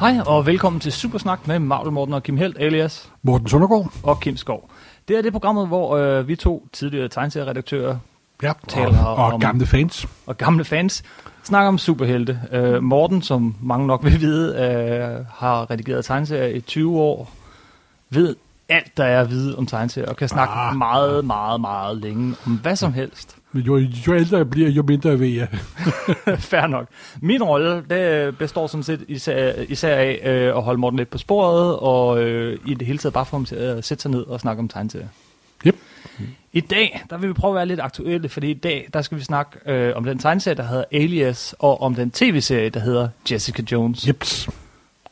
Hej og velkommen til Supersnak med Marvel Morten og Kim Helt alias Morten Søndergaard. og Kim Skov. Det er det programmet, hvor øh, vi to tidligere tegneserieredaktører Ja, Taler og, og om- gamle fans. og gamle fans snakker om superhelte. Øh, Morten, som mange nok vil vide, øh, har redigeret tegneserier i 20 år, ved alt, der er at vide om tegneserier, og kan snakke Ah. meget, meget, meget længe om hvad som helst. Jo, jo ældre jeg bliver, jo mindre ved jeg. Fair nok. Min rolle det består sådan set især, især af øh, at holde Morten lidt på sporet, og øh, i det hele taget bare få ham til at sætte sig ned og snakke om tegneserier. Yep. I dag, der vil vi prøve at være lidt aktuelle, fordi i dag, der skal vi snakke øh, om den tegneserie, der hedder Alias, og om den tv-serie, der hedder Jessica Jones. Jeps.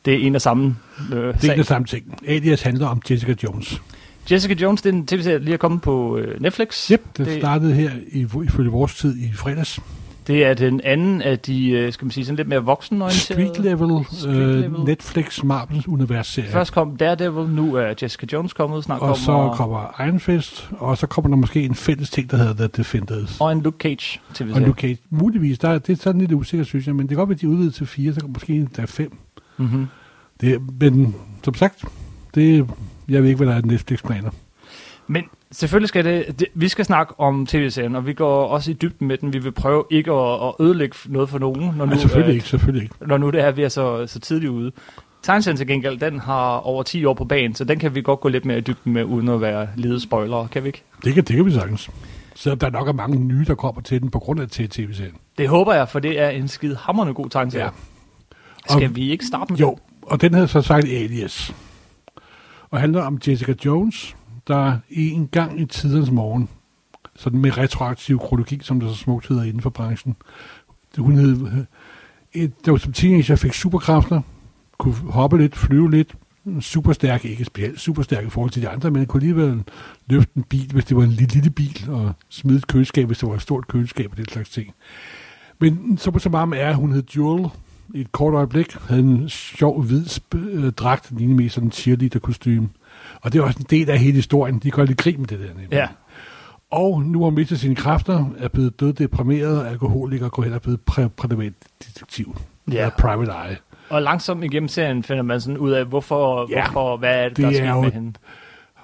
Det er en af samme øh, Det er sag. ikke samme ting. Alias handler om Jessica Jones. Jessica Jones, det er en tv-serie, der lige er kommet på øh, Netflix. Yep, det, Det- startede her i, ifølge vores tid i fredags. Det er den anden af de, øh, skal man sige, sådan lidt mere voksenorienterede. Street Level, Street Level. øh, Netflix Marvels univers-serie. Først kom Daredevil, nu er Jessica Jones kommet, snart og kommer... så kommer Iron Fist, og så kommer der måske en fælles ting, der hedder The Defenders. Og en Luke Cage tv Og Luke Cage. Muligvis, der, er- det er sådan lidt usikkert, synes jeg, men det kan godt være, at de er udvidet til fire, så kan måske der er fem. Mm-hmm. Det, men som sagt, det, jeg ved ikke, hvad der er Netflix-planer. Men selvfølgelig skal det, det, vi skal snakke om tv-serien, og vi går også i dybden med den. Vi vil prøve ikke at, at ødelægge noget for nogen, når nu, Nej, selvfølgelig øh, ikke, selvfølgelig ikke. når nu det er, vi er så, så tidligt ude. Tegneserien til gengæld, den har over 10 år på banen, så den kan vi godt gå lidt mere i dybden med, uden at være lede spoilere, kan vi ikke? Det kan, det kan vi sagtens. Så der nok er mange nye, der kommer til den på grund af tv-serien. Det håber jeg, for det er en skide hammerende god tegneserie. Ja. Ja. Skal Og- vi ikke starte med Jo, og den hedder så sagt Alias. Og handler om Jessica Jones, der en gang i tidens morgen, sådan med retroaktiv kronologi, som det så smukt hedder inden for branchen, hun hed, øh, et, der var som teenager fik superkræfter, kunne hoppe lidt, flyve lidt, super stærk, ikke specielt super stærk i forhold til de andre, men kunne alligevel løfte en bil, hvis det var en lille, lille bil, og smide et køleskab, hvis det var et stort køleskab og den slags ting. Men så på så meget er, at hun hed Jewel, i et kort øjeblik, havde en sjov hvid øh, dragt, den lignede mest sådan en cheerleader kostume. Og det er også en del af hele historien. De går lidt krig med det der. Nemlig. Ja. Og nu har mistet sine kræfter, er blevet død deprimeret, alkoholiker, og går hen og er blevet præ- privat detektiv. Ja. Eller private eye. Og langsomt igennem serien finder man sådan ud af, hvorfor, Ja. hvorfor hvad er det, Det der er sker med hende.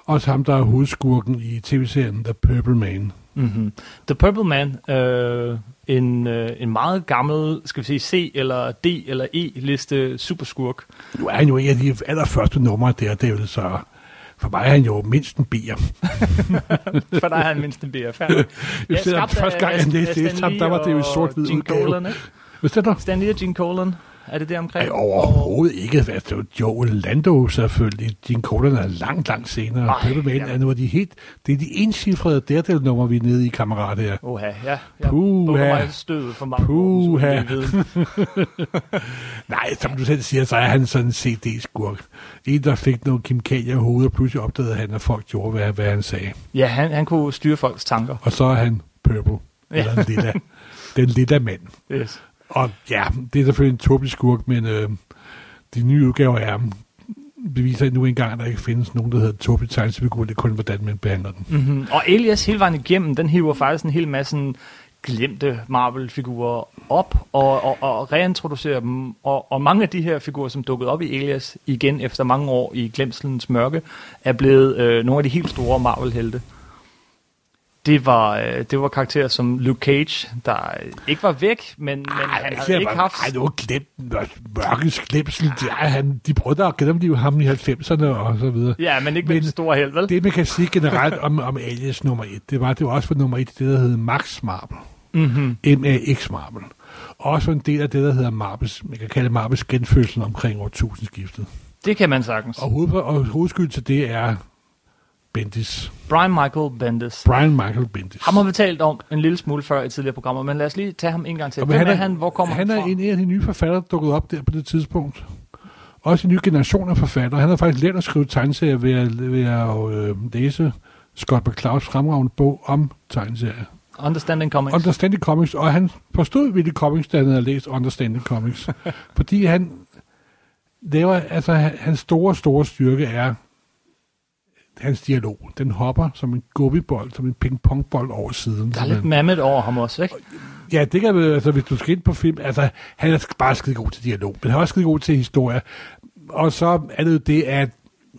Også ham, der er hovedskurken i tv-serien The Purple Man. Mm-hmm. The Purple Man, øh, en, øh, en meget gammel, skal vi sige, C eller D eller E-liste superskurk. Nu er han jo en af de allerførste numre der, det er jo så... For mig er han jo mindst en bier. For der er han mindst en BF. Ja, Jeg selvom første gang, jeg læste det, der var det jo sort-hvid udgave. Hvad er der? Stan Lee og Gene Colan. Er det det omkring? Ej, overhovedet ikke. Altså, Joe Lando selvfølgelig. Gene Colan er langt, langt senere. Ej, Purple ja. er nu de helt... Det er de encifrede Daredevil-nummer, vi er nede i, kammerat her. Oha, ja. Jeg Puha. mig stødet for meget. Puha. Nej, som du selv siger, så er han sådan en CD-skurk. En, der fik noget kemikalier i hovedet, og pludselig opdagede han, at folk gjorde, hvad, hvad han sagde. Ja, han, han kunne styre folks tanker. Og så er han Purple. Ja. Eller lilla. Den lilla mand. Yes. Og ja, det er selvfølgelig en tåbelig skurk, men øh, de nye udgaver er beviser nu engang, at der ikke findes nogen, der hedder tåbelig tegnsfigur. Det er kun, hvordan man behandler den. Mm-hmm. Og Elias hele vejen igennem, den hiver faktisk en hel masse glemte Marvel-figurer op og, og, og reintroducerer dem. Og, og mange af de her figurer, som dukkede op i Elias igen efter mange år i glemselens mørke, er blevet øh, nogle af de helt store Marvel-helte. Det var, øh, det var karakterer som Luke Cage, der ikke var væk, men, men han havde ikke haft... Ej, det var glemt, mørkets glemsel. Det er han, de prøvede at de ham i 90'erne og så videre. Ja, men ikke med Men den store held, vel? Det, man kan sige generelt om, om Alias nummer 1, det var, det var også for nummer 1, det der hed Max Marvel. Mm-hmm. M-A-X Marvel. Også en del af det, der hedder Marvels, man kan kalde Marvels genfødsel omkring år 1000-skiftet. Det kan man sagtens. Og, hoved, og hovedskyld til det er Bendis. Brian Michael Bendis. Brian Michael Bendis. Ham har vi talt om en lille smule før i tidligere programmer, men lad os lige tage ham en gang til. Og Hvem han er er- han? Hvor kommer han han er fra? en af de nye forfattere, der dukket op der på det tidspunkt. Også en ny generation af forfattere. Han har faktisk lært at skrive tegneserier ved at, ved at øh, læse Scott McClouds fremragende bog om tegneserier. Understanding Comics. Understanding Comics, og han forstod hvilke comics, da han havde læst Understanding Comics. fordi han laver, altså han- hans store, store styrke er hans dialog. Den hopper som en gummibold, som en pingpongbold over siden. Der er lidt mammet over ham også, ikke? Ja, det kan altså, hvis du skal ind på film, altså, han er bare skide god til dialog, men han er også skide god til historie. Og så er det jo det, at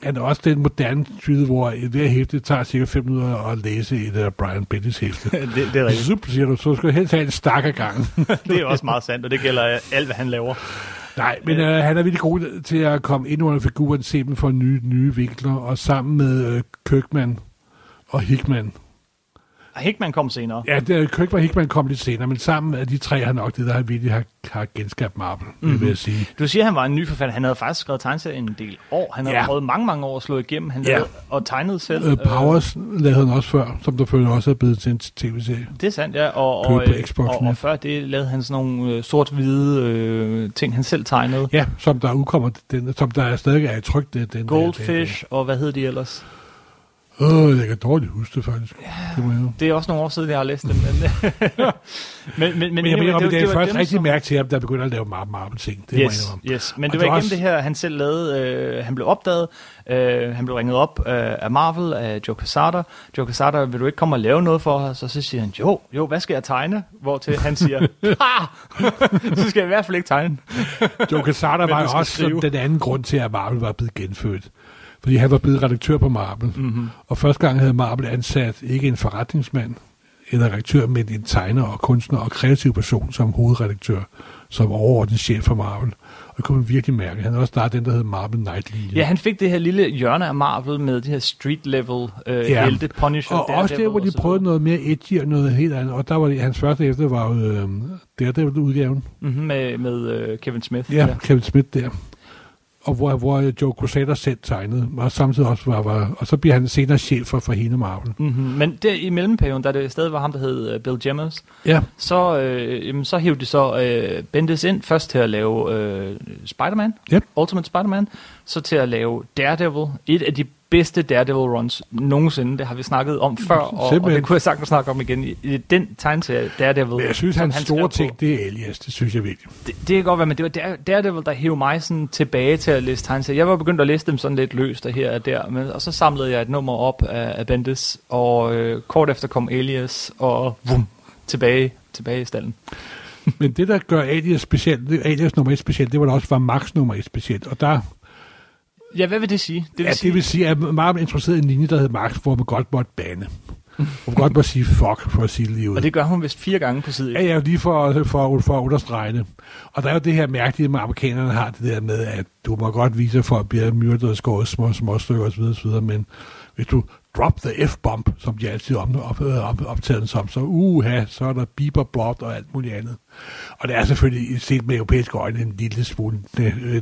han er også den moderne tyde, hvor det hæfte tager cirka 5 minutter at læse et af Brian Bendis hæfte. det, det er rigtigt. Så siger du, så skal du helst have en stak af gang. det er også meget sandt, og det gælder alt, hvad han laver. Nej, men øh, han er virkelig god til at komme ind under figuren, se dem for nye, nye vinkler, og sammen med øh, Kirkman og Hickman, Hickman kom senere. Ja, det, Kirkman og Hickman kom lidt senere, men sammen af de tre har nok det, der virkelig har, har genskabt Marvel, mm-hmm. vil jeg sige. Du siger, at han var en ny forfatter. Han havde faktisk skrevet tegneserien en del år. Han havde ja. prøvet mange, mange år at slå igennem. Han lavede ja. og tegnede selv. Uh, Powers øh, lavede han også før, som der følger også er blevet til en tv-serie. Det er sandt, ja. Og, og, og, og, og før det lavede han sådan nogle øh, sort-hvide øh, ting, han selv tegnede. Ja, som der udkommer, den, som der stadig er i tryk. Den, Goldfish, der, og hvad hed de ellers? Oh, jeg kan dårligt huske det faktisk. Ja, det, det er også nogle år siden, jeg har læst det. Men, men, men, men, men jeg mener, det, det, det er først rigtig som... mærke til ham, der begynder at lave meget meget ting. Det yes, må yes. Men det var igennem også... det her, han selv lavede. Øh, han blev opdaget. Øh, han blev ringet op øh, af Marvel, af Joe Quesada. Joe Quesada, vil du ikke komme og lave noget for os? Så, så siger han, jo, jo, hvad skal jeg tegne? Hvor til han siger, så skal jeg i hvert fald ikke tegne. Joe Quesada var jo også den anden grund til, at Marvel var blevet genfødt fordi han var blevet redaktør på Marvel. Mm-hmm. Og første gang havde Marvel ansat ikke en forretningsmand eller redaktør, men en tegner og kunstner og kreativ person som hovedredaktør, som overordnet chef for Marvel. Og det kunne man virkelig mærke. Han havde også startet den, der hed Marvel Nightly. Ja, han fik det her lille hjørne af Marvel med de her street level øh, ja. helte, Punisher, Og også der, hvor de prøvede noget mere edgy og noget helt andet. Og der var det, hans første efter var jo øh, Daredevil-udgaven. Mm-hmm, med med øh, Kevin Smith. Ja, ja, Kevin Smith der og hvor, hvor Joe Quesada selv tegnede, og samtidig også var, var, og så bliver han senere chef for, for hele Marvel. Mm-hmm. Men der i mellemperioden, da det stadig var ham, der hed uh, Bill Gemmers, ja. så, øh, jamen, så hævde de så øh, Bendis ind først til at lave øh, Spider-Man, yep. Ultimate Spider-Man, så til at lave Daredevil, et af de bedste Daredevil runs nongensinde. Det har vi snakket om før, og, og det kunne jeg sagtens snakke om igen. I, i den tegneserie, Daredevil... Men jeg synes, hans store ting, det er Alias. Det synes jeg virkelig. Det, det kan godt være, men det var Daredevil, der hævde mig sådan tilbage til at læse tegneserier. Jeg var begyndt at læse dem sådan lidt løst og her og der, men, og så samlede jeg et nummer op af, af Bendis, og øh, kort efter kom Alias, og vum, tilbage, tilbage i stallen. men det, der gør Alias specielt, Alias nummer 1 specielt, det var der også var Max nummer 1 specielt, og der Ja, hvad vil det sige? Det vil ja, sige... det vil sige, at jeg er meget interesseret i en linje, der hedder Max, hvor man godt måtte bande. Hun godt må sige fuck, for at sige ud. Og det gør hun vist fire gange på siden. Ja, ja, lige for, for, for at understrege det. Og der er jo det her mærkelige, at amerikanerne har det der med, at du må godt vise, at folk bliver myrdet og skåret små, små stykker osv., osv., men hvis du drop the F-bomb, som de altid op, op, op, optaget den som, så uha, så er der beeper, blot og alt muligt andet. Og det er selvfølgelig set med europæiske øjne en lille smule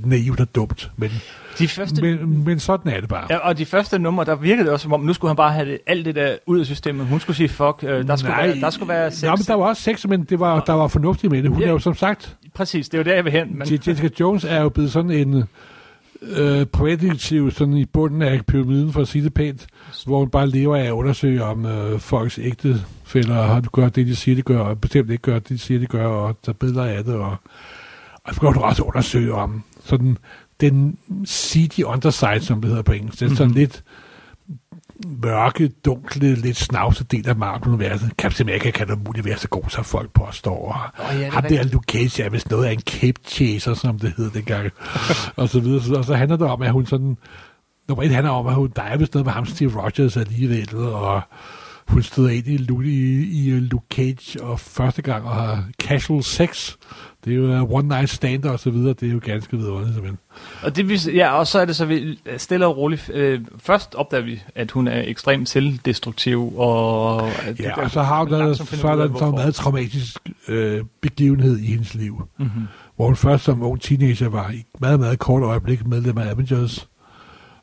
naivt og dumt, men, de første, men, men sådan er det bare. Ja, og de første numre, der virkede det også som om, nu skulle han bare have det, alt det der ud af systemet. Hun skulle sige fuck, øh, der, skulle Nej, være, der skulle være sex. Nej, men der var også sex, men det var, der var fornuftigt med det. Hun ja, er jo som sagt... Præcis, det er jo der, jeg vil hen. Men... Jessica Jones er jo blevet sådan en øh, privatdetektiv sådan i bunden af pyramiden, for at sige det pænt, hvor hun bare lever af at undersøge, om øh, folks ægtefælder har gør det, de siger, de gør, og bestemt ikke gør det, de siger, de gør, og tager billeder af det, og, og så kan du også undersøge om sådan den seedy underside, som det hedder på engelsk. Det er sådan mm-hmm. lidt mørke, dunkle, lidt snavse del af Marvel-universet. Captain America kan da muligt være så god, så folk påstår. Og oh, ja, ham der Luke Cage er vist noget af en cape chaser, som det hed dengang. og så videre. Og så handler det om, at hun sådan... Nummer et handler om, at hun, der er vist noget med ham, Steve Rogers alligevel, og hun støder ind i, i, i Luke Cage, og første gang og har casual sex. Det er jo uh, one night stand og så videre. Det er jo ganske vidunderligt, simpelthen. Og, det, ja, og så er det så, vi stille og roligt. Øh, først opdager vi, at hun er ekstremt selvdestruktiv. Og, ja, det, og så har hun der, så er der en meget traumatisk øh, begivenhed i hendes liv. Mm-hmm. Hvor hun først som ung teenager var i meget, meget kort øjeblik medlem af Avengers.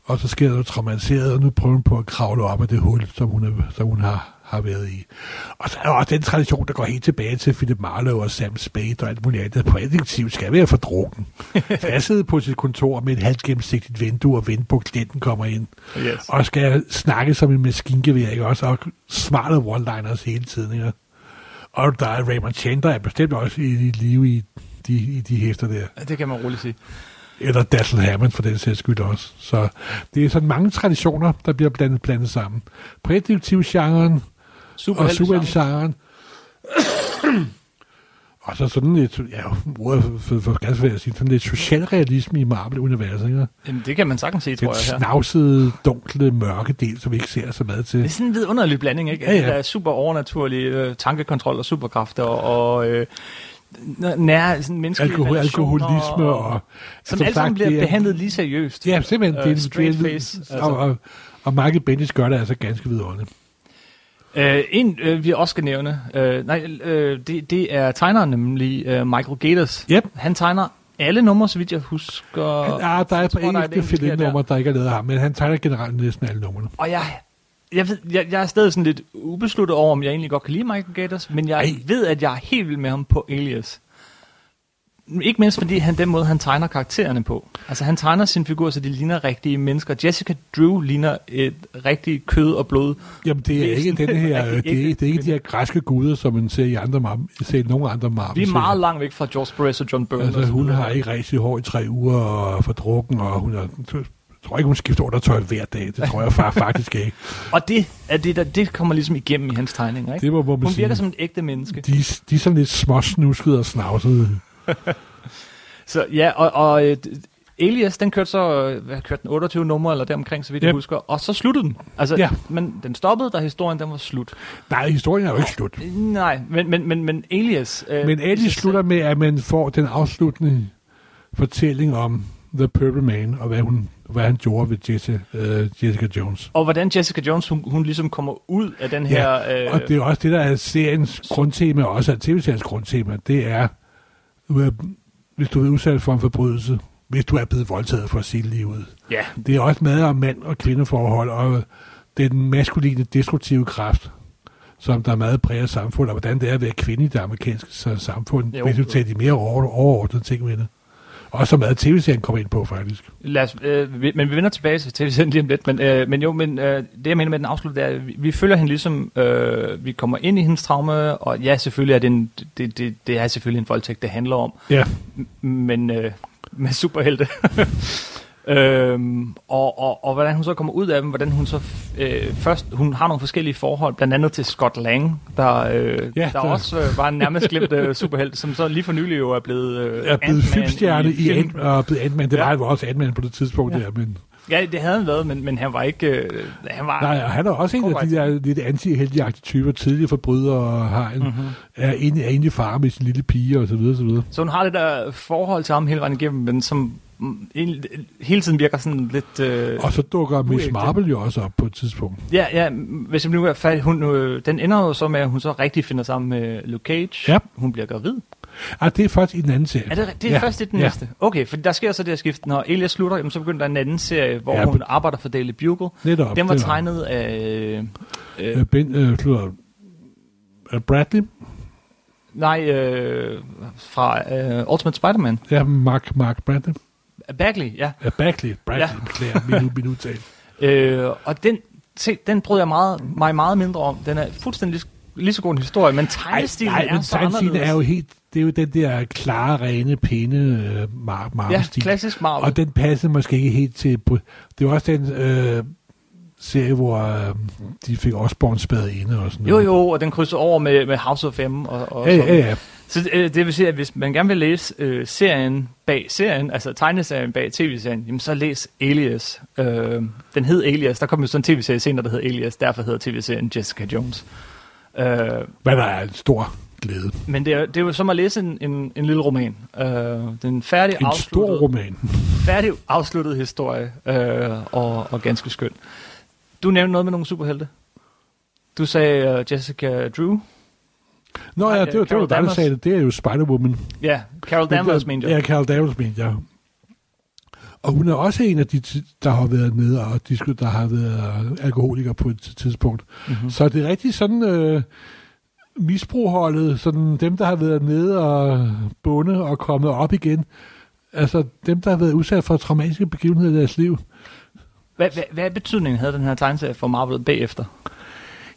Og så sker der noget traumatiseret, og nu prøver hun på at kravle op af det hul, som hun, er, som hun har har været i. Og er der også den tradition, der går helt tilbage til Philip Marlowe og Sam Spade og alt muligt andet. Prædiktiv skal være for drukken. skal sidde på sit kontor med et halvt gennemsigtigt vindue og vente på, at klienten kommer ind. Yes. Og skal snakke som en maskingevær, ikke? Også, og smarte one-liners hele tiden. Ikke? Og der er Raymond Chandler er bestemt også i, i live i de, i de hæfter der. Det kan man roligt sige. Eller Dashiell Hammond for den sags skyld også. Så det er sådan mange traditioner, der bliver blandet, blandet sammen. Prædiktiv-genren og Superhelte-genre. superhelte-genren. og så sådan lidt, ja, ordet for, for, for ganske jeg sige, sådan lidt socialrealisme i Marvel-universet. Ikke? Jamen, det kan man sagtens se, Den tror jeg her. snavsede, dunkle, mørke del, som vi ikke ser så meget til. Det er sådan en vidunderlig blanding, ikke? Ja, ja. Der er super overnaturlige øh, tankekontrol og superkræfter og øh, n- nære sådan menneskelige Alkohol, alkoholisme og... Som altså, alle sammen bliver er- behandlet lige seriøst. Ja, simpelthen. Øh, det, er- er- face, altså. Og, og, og Michael Bendis gør det altså ganske vidunderligt. Øh, en, øh, vi også skal nævne, øh, nej, øh, det, det er tegneren nemlig, øh, Michael Gators. Yep. Han tegner alle numre, så vidt jeg husker. Han, ja, der er et par her filet-numre, der ikke er lavet af ham, men han tegner generelt næsten alle numrene. Og jeg, jeg, ved, jeg, jeg er stadig sådan lidt ubesluttet over, om jeg egentlig godt kan lide Michael Gators, men jeg Ej. ved, at jeg er helt vild med ham på Alias. Ikke mindst fordi han den måde, han tegner karaktererne på. Altså han tegner sine figurer, så de ligner rigtige mennesker. Jessica Drew ligner et rigtigt kød og blod. Jamen, det er ikke den her, det er, ikke- det er ikke de her græske guder, som man ser i andre Marvel, ser nogle andre Marvel. Vi er meget langt væk fra George Perez og John Byrne. Altså, hun har ikke rigtig hår i tre uger og for drukken, og hun er, jeg tror ikke, hun skifter undertøj hver dag. Det tror jeg far faktisk ikke. Og det, er det, der, det kommer ligesom igennem i hans tegninger, ikke? Det må, må man Hun sige. virker som et ægte menneske. De, de er sådan lidt småsnuskede og snavsede. Så ja, og, og øh, Alias, den kørte så, øh, hvad kørte den, 28 numre eller deromkring, så vidt jeg Yep. husker. Og så sluttede den. Altså, Ja. men den stoppede, da historien den var slut. Nej, historien er jo ikke slut. Nej, men, men, men, men Alias... Øh, Men sig slutter med, at man får den afsluttende fortælling om The Purple Man, og hvad, hun, hvad han gjorde ved Jessica, uh, Jessica Jones. Og hvordan Jessica Jones, hun, hun ligesom kommer ud af den her... øh, Og det er også det, der er seriens grundtema, og også er tv-seriens grundtema, det er, du er, hvis du er udsat for en forbrydelse, hvis du er blevet voldtaget for sige livet. ja, Det er også meget om mand- og kvindeforhold, og den maskuline destruktive kraft, som der er meget præger samfund, og hvordan det er at være kvinde i det amerikanske samfund, Jo. hvis du tager de mere over, overordnede ting med det. Og så meget tv-serien kommer ind på, faktisk. lad os, øh, vi, men vi vender tilbage til tv lige om lidt. Men, øh, men jo, men øh, det jeg mener med den afslut, det er, vi, vi følger hende ligesom, øh, vi kommer ind i hendes traume, og ja, selvfølgelig er det en, det, det, det er selvfølgelig en voldtægt, det handler om. Ja, men øh, med superhelte. øhm, og, og, og hvordan hun så kommer ud af dem, hvordan hun så øh, først, hun har nogle forskellige forhold, blandt andet til Scott Lang, der, øh, ja, der der- også øh, var en nærmest glemt øh, superhelt, som så lige for nylig jo er blevet øh, er blevet filmstjerne i, film. Ant, og blevet Ant-Man. Det Ja. var han også Ant-Man på det tidspunkt Ja. der, men Ja, det havde han været, men, men han var ikke... Øh, han var, nej, og han er også en af de der lidt anti-heldige typer, tidlige forbrydere, og har en, mm-hmm. er inde, er i fare med sin lille pige, og så videre, så videre. Så hun har det der forhold til ham hele vejen igennem, men som en- hele tiden virker sådan lidt... Øh, Og så dukker Miss. Marvel jo også op på et tidspunkt. Ja, ja, hvis jeg nu er fat, hun, øh, den ender jo så med, at hun så rigtig finder sammen med Luke Cage. Ja. Hun bliver gravid. Ah, det er faktisk i den anden serie. Er det, det er ja. Først i den ja. næste? Okay, for der sker så det her skift. Når Elias slutter, jamen, så begynder der en anden serie, hvor ja, hun arbejder for Daily Bugle. Netop. Den var netop. tegnet af... Øh, Øh, ben, øh, slutter, Bradley? nej, øh, fra øh, Ultimate Spider-Man. Ja, Mark, Mark Bradley. Bagley, ja. Ja, Bagley. Bradley, Ja. ja. beklager min, min udtale. Øh, og den, se, den brød jeg meget, mig meget mindre om. Den er fuldstændig lige, så god en historie, men tegnestilen nej, er men så anderledes. er jo helt, det er jo den der klare, rene, pæne øh, mar- ja, Marvel-stil. klassisk Marvel. og den passede måske ikke helt til... Det er jo også den øh, serie, hvor øh, de fik Osborn spadet inde og sådan Jo, noget. jo, og den krydser over med, med House of M. Og, og Ja, ja, ja. Så øh, det vil sige, at hvis man gerne vil læse øh, serien bag serien, altså tegneserien bag tv-serien, jamen så læs Alias. Øh, den hed Alias. Der kom jo sådan en tv-serie senere, der hed Alias. Derfor hedder tv-serien Jessica Jones. Øh, Hvad der er en stor glæde. men det er, det er jo som at læse en, en, en lille roman. Øh, den færdig En stor afsluttet, roman. færdig afsluttet historie, øh, og, og ganske skøn. Du nævnte noget med nogle superhelte. Du sagde uh, Jessica Drew. Nå Nej, ja, det var, det var Carol dig, der sagde det. Det er jo Spider-Woman. Ja, Carol Danvers, Men mente jeg. Ja, Carol Danvers, mente jeg. Og hun er også en af de, der har været nede og disku, der har været alkoholiker på et tidspunkt. Mm-hmm. Så det er rigtig sådan øh, misbrugholdet, sådan dem, der har været nede og bunde og kommet op igen. Altså dem, der har været udsat for traumatiske begivenheder i deres liv. Hvad, hvad, hvad betydning havde den her tegneserie for Marvel bagefter?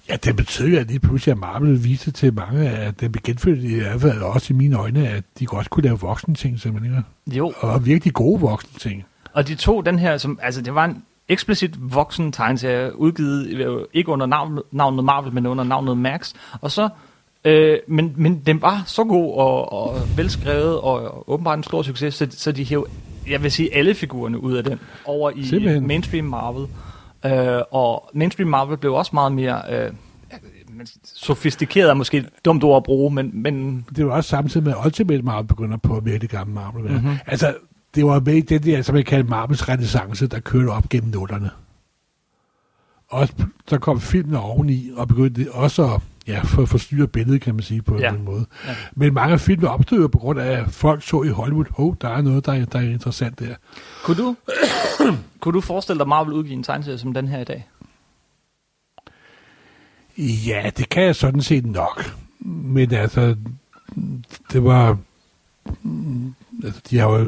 Ja, det betyder jo, at lige pludselig at Marvel viste til mange af dem genfødte, i hvert fald også i mine øjne, at de godt kunne lave voksne ting, simpelthen. Jo, Og virkelig gode voksne ting. og de to den her, som, altså det var en eksplicit voksen tegneserie, udgivet øh, ikke under navnet, navnet Marvel, men under navnet Max. Og så, øh, men, men den var så god og, og velskrevet, og, og åbenbart en stor succes, så, så de hæv, jeg vil sige, alle figurerne ud af den, over i Simpelthen. mainstream Marvel. Øh, og mainstream Marvel blev også meget mere... Øh, sofistikeret er måske et dumt ord at bruge, men, men Det var også samtidig med, at Ultimate Marvel begynder på at være det gamle Marvel. Mhm. Mm-hmm. Altså, det var med den der, som jeg kalder Marvels renaissance, der kørte op gennem nullerne. Og så kom filmene oveni, og begyndte også at ja, for, forstyrre billedet, kan man sige, på Ja. en måde. Ja. Men mange filmene opstod på grund af, at folk så i Hollywood, oh, der er noget, der er, der er interessant der. kunne du, kunne du forestille dig Marvel udgive en tegneserie som den her i dag? Ja, det kan jeg sådan set nok. Men altså, det var... Altså, de har jo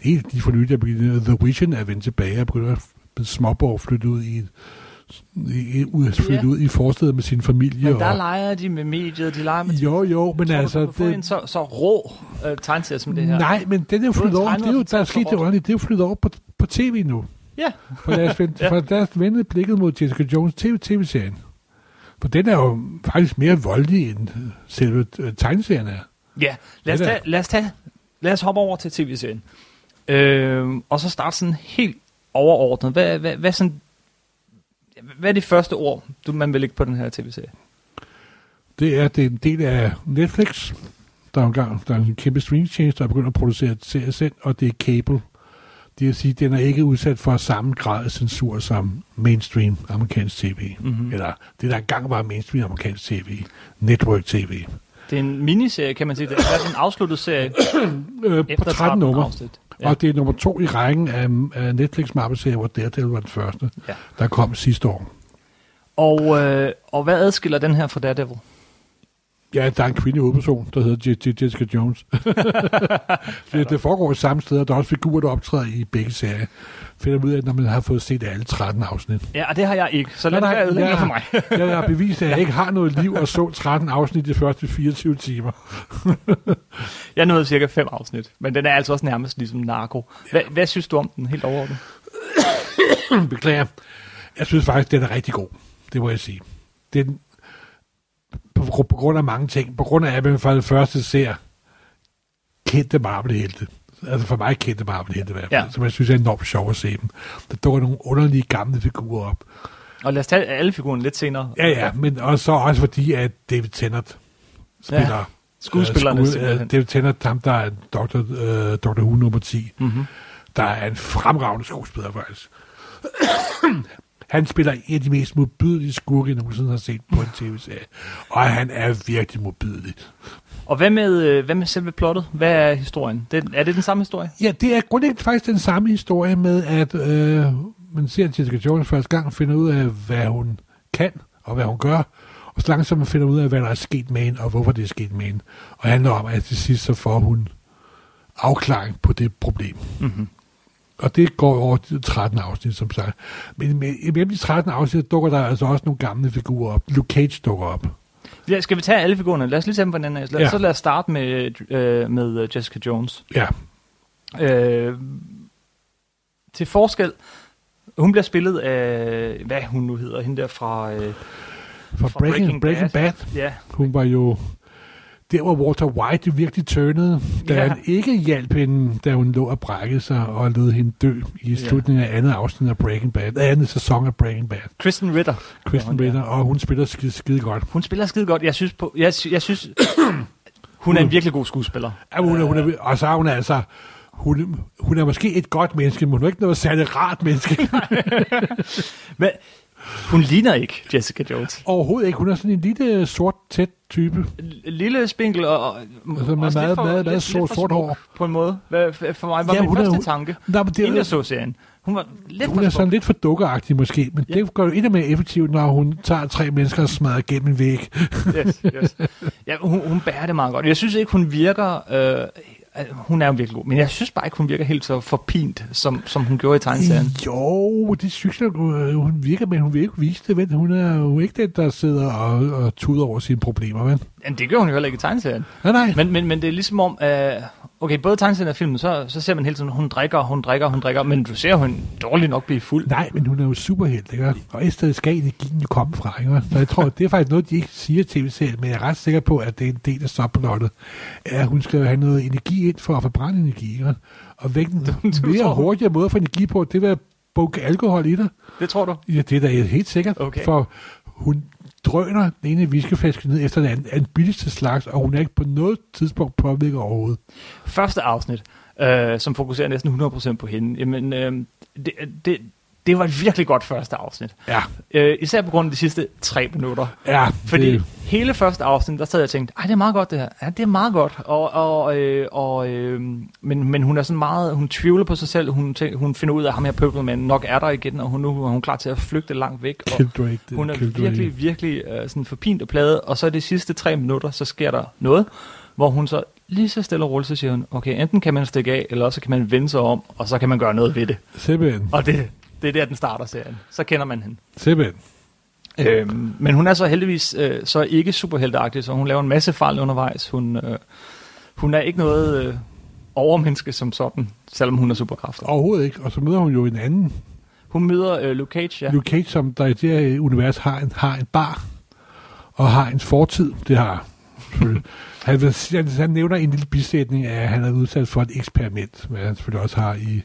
helt de for nylig, at The Vision er vendt tilbage og begynder at småborg flytte ud i i, ud, Ja. ud i forstedet med sin familie. Men der og, leger de med mediet, de leger med... jo, jo, men Tror du, altså... du kan få en så, så rå øh, tegneserie som det her? nej, men den er jo flyttet over. Det er jo, der er sket det ordentligt. Det er jo flyttet over på, på tv nu. Ja, For vende, Ja. for lad os vende blikket mod Jessica Jones TV, TV-serien. For den er jo faktisk mere voldelig, end øh, selve øh, tegneserien er. ja. Lad, os Det tage, lad, os tage, lad os hoppe over til tv-serien. Øh, og så starte sådan helt overordnet. Hvad, hvad, hvad, sådan, hvad er det første ord, du, man vil lægge på den her tv-serie? Det er, det er en del af Netflix. Der er, en gang, der er en kæmpe streamingtjeneste, der er begyndt at producere serier selv, og det er cable. Det vil sige, at den er ikke udsat for samme grad af censur som mainstream amerikansk tv. Mhm. Mm-hmm. Eller det, der engang var mainstream amerikansk tv. Network tv. Det er en miniserie, kan man sige. Det er en afsluttet serie Øh, på 13 numre. afsnit. Ja. Og det er nummer to i rækken af, af Netflix Marvel-serier, hvor Daredevil var den første, Ja. der kom sidste år. Og, øh, og hvad adskiller den her fra Daredevil? Ja, der er en kvindelig hovedperson, der hedder Je- Je- Jessica Jones. det, det foregår i samme sted, og der er også figurer, der optræder i begge serier. Finder ud af, når man har fået set alle 13 afsnit. Ja, og det har jeg ikke, så lad det være jeg, for mig. jeg har bevist, at jeg ikke har noget liv og så 13 afsnit de første 24 timer. Jeg nåede cirka fem afsnit, men den er altså også nærmest ligesom narko. Hvad, hvad synes du om den helt overordnet? Beklager. Jeg synes faktisk, den er rigtig god. Det må jeg sige. Den, på, gru- på grund af mange ting. På grund af, at man for det første ser kendte Marvel-helte. Altså for mig kendte Marvel-helte i hvert fald. Ja. Som jeg synes er enormt sjov at se dem. Der dukker nogle underlige gamle figurer op. Og lad os tage alle figurerne lidt senere. Ja, ja, men og så også fordi, at David Tennant spiller... Ja, skuespillerne øh, simpelthen. øh, David Tennant, ham der er Dr. Øh, Dr. Who nummer 10. Mm-hmm. Der er en fremragende skuespiller, faktisk. Han spiller en af de mest modbydelige skurke, jeg nogensinde har set på en tv-serie. Og han er virkelig modbydelig. Og hvad med, øh, hvad med selve plottet? Hvad er historien? Det, er det den samme historie? Ja, det er grundlæggende faktisk den samme historie med, at øh, man ser Jessica Jones første gang og finder ud af, hvad hun kan og hvad hun gør. Og så langsomt man finder ud af, hvad der er sket med hende, og hvorfor det er sket med hende. Og handler om, at til sidst så får hun afklaring på det problem. Mm-hmm. Og det går over de 13 afsnit, som sagt. Men med- imellem de 13 afsnit dukker der altså også nogle gamle figurer op. Luke Cage dukker op. Skal vi tage alle figurerne? Lad os lige tage dem på den. Lad, ja. Så lad os starte med, øh, med øh, Jessica Jones. Ja, Øh, til forskel, hun bliver spillet af, hvad hun nu hedder, hende der fra... Øh, for Fra Breaking, Breaking Breaking Bad. ja, Hun var jo der, hvor Walter White virkelig tørnede, da Ja. han ikke hjalp hende, da hun lå og brækkede sig og lod hende dø i slutningen af andet afsnit af Breaking Bad, andet sæson af Breaking Bad. Kristen Ritter. Kristen hun, ja. Ritter, og hun spiller skide, skide godt. Hun spiller skide godt. Jeg synes, på, jeg, jeg synes hun er en virkelig god skuespiller. Ja, hun er, hun er, og så er hun altså, hun, hun er måske et godt menneske, men hun er ikke noget særligt rart menneske. Men hun ligner ikke Jessica Jones. Overhovedet ikke. Hun er sådan en lille sort, tæt type. Lille spinkel og, og Altså med også meget- lidt for- meget- meget sort- sort hår. På en måde. For mig var Ja, min hun er- første hun- tanke, Nå, men det, inden jeg er, så serien. Hun var lidt hun er sådan lidt for dukkeragtig måske, men Ja. det går jo endnu mere effektivt, når hun tager tre mennesker og smadrer gennem en væg. Yes, yes. Ja, hun, hun bærer det meget godt. Jeg synes ikke, hun virker... Øh, Øh, hun er jo virkelig god. Men jeg synes bare ikke, hun virker helt så forpint, som, som hun gjorde i tegneserien. Jo, det synes jeg, øh, hun virker, men hun vil ikke vise det, vel? Hun er jo ikke den, der sidder og, og tuder over sine problemer, vel? Det gør hun jo heller ikke i tegneserien. Nej, nej. Men, men, men det er ligesom om, øh, okay, både tegneserien og filmen, så, så ser man hele tiden, hun drikker, hun drikker, hun drikker, men du ser hun dårligt nok blive fuld. Nej, men hun er jo superhelt, ikke? Og et sted skal energien jo komme fra, ikke? Så jeg tror, det er faktisk noget, de ikke siger tv-serien, men jeg er ret sikker på, at det er en del af subplottet, at hun skal have noget energi ind for at forbrænde energi, ikke? Og hvilken mere tror- hurtigere måde at få energi på, det vil at bukke alkohol i dig. Det tror du? Ja, det er da helt sikkert, Okay. for hun drøner den ene whiskyflaske ned efter den anden, er den billigste slags, og hun er ikke på noget tidspunkt påvirket overhovedet. Første afsnit, øh, som fokuserer næsten 100% på hende, jamen, øh, det, det, det var et virkelig godt første afsnit. Ja, Øh, især på grund af de sidste tre minutter. ja. Fordi det, hele første afsnit, der sad jeg og tænkte, ej, det er meget godt det her. Ja, det er meget godt. Og, og, øh, og, øh, men, men hun er sådan meget, hun tvivler på sig selv. Hun, tænker, hun finder ud af, at ham her Purple nok er der igen, og hun, nu er hun klar til at flygte langt væk. Og Kildrake, det hun er Kildrake. virkelig, virkelig øh, sådan forpint og pladet. Og så de sidste tre minutter, så sker der noget, hvor hun så lige så stille og roligt, så siger hun, okay, enten kan man stikke af, eller også kan man vende sig om, og så kan man gøre noget ved det. Simpelthen. Og det, det er der, den starter serien. Så kender man hende. Simpelthen. Øhm, men hun er så heldigvis øh, så ikke superhelteagtig, så hun laver en masse fejl undervejs. Hun, øh, hun er ikke noget øh, overmenneske som sådan, selvom hun har superkræfter. Overhovedet ikke. Og så møder hun jo en anden Hun møder øh, Luke Cage, ja. Luke Cage, som der i det her univers har en, har en bar, og har en fortid. Det har han, han, han nævner en lille bisætning af, at han er udsat for et eksperiment, hvad han selvfølgelig også har i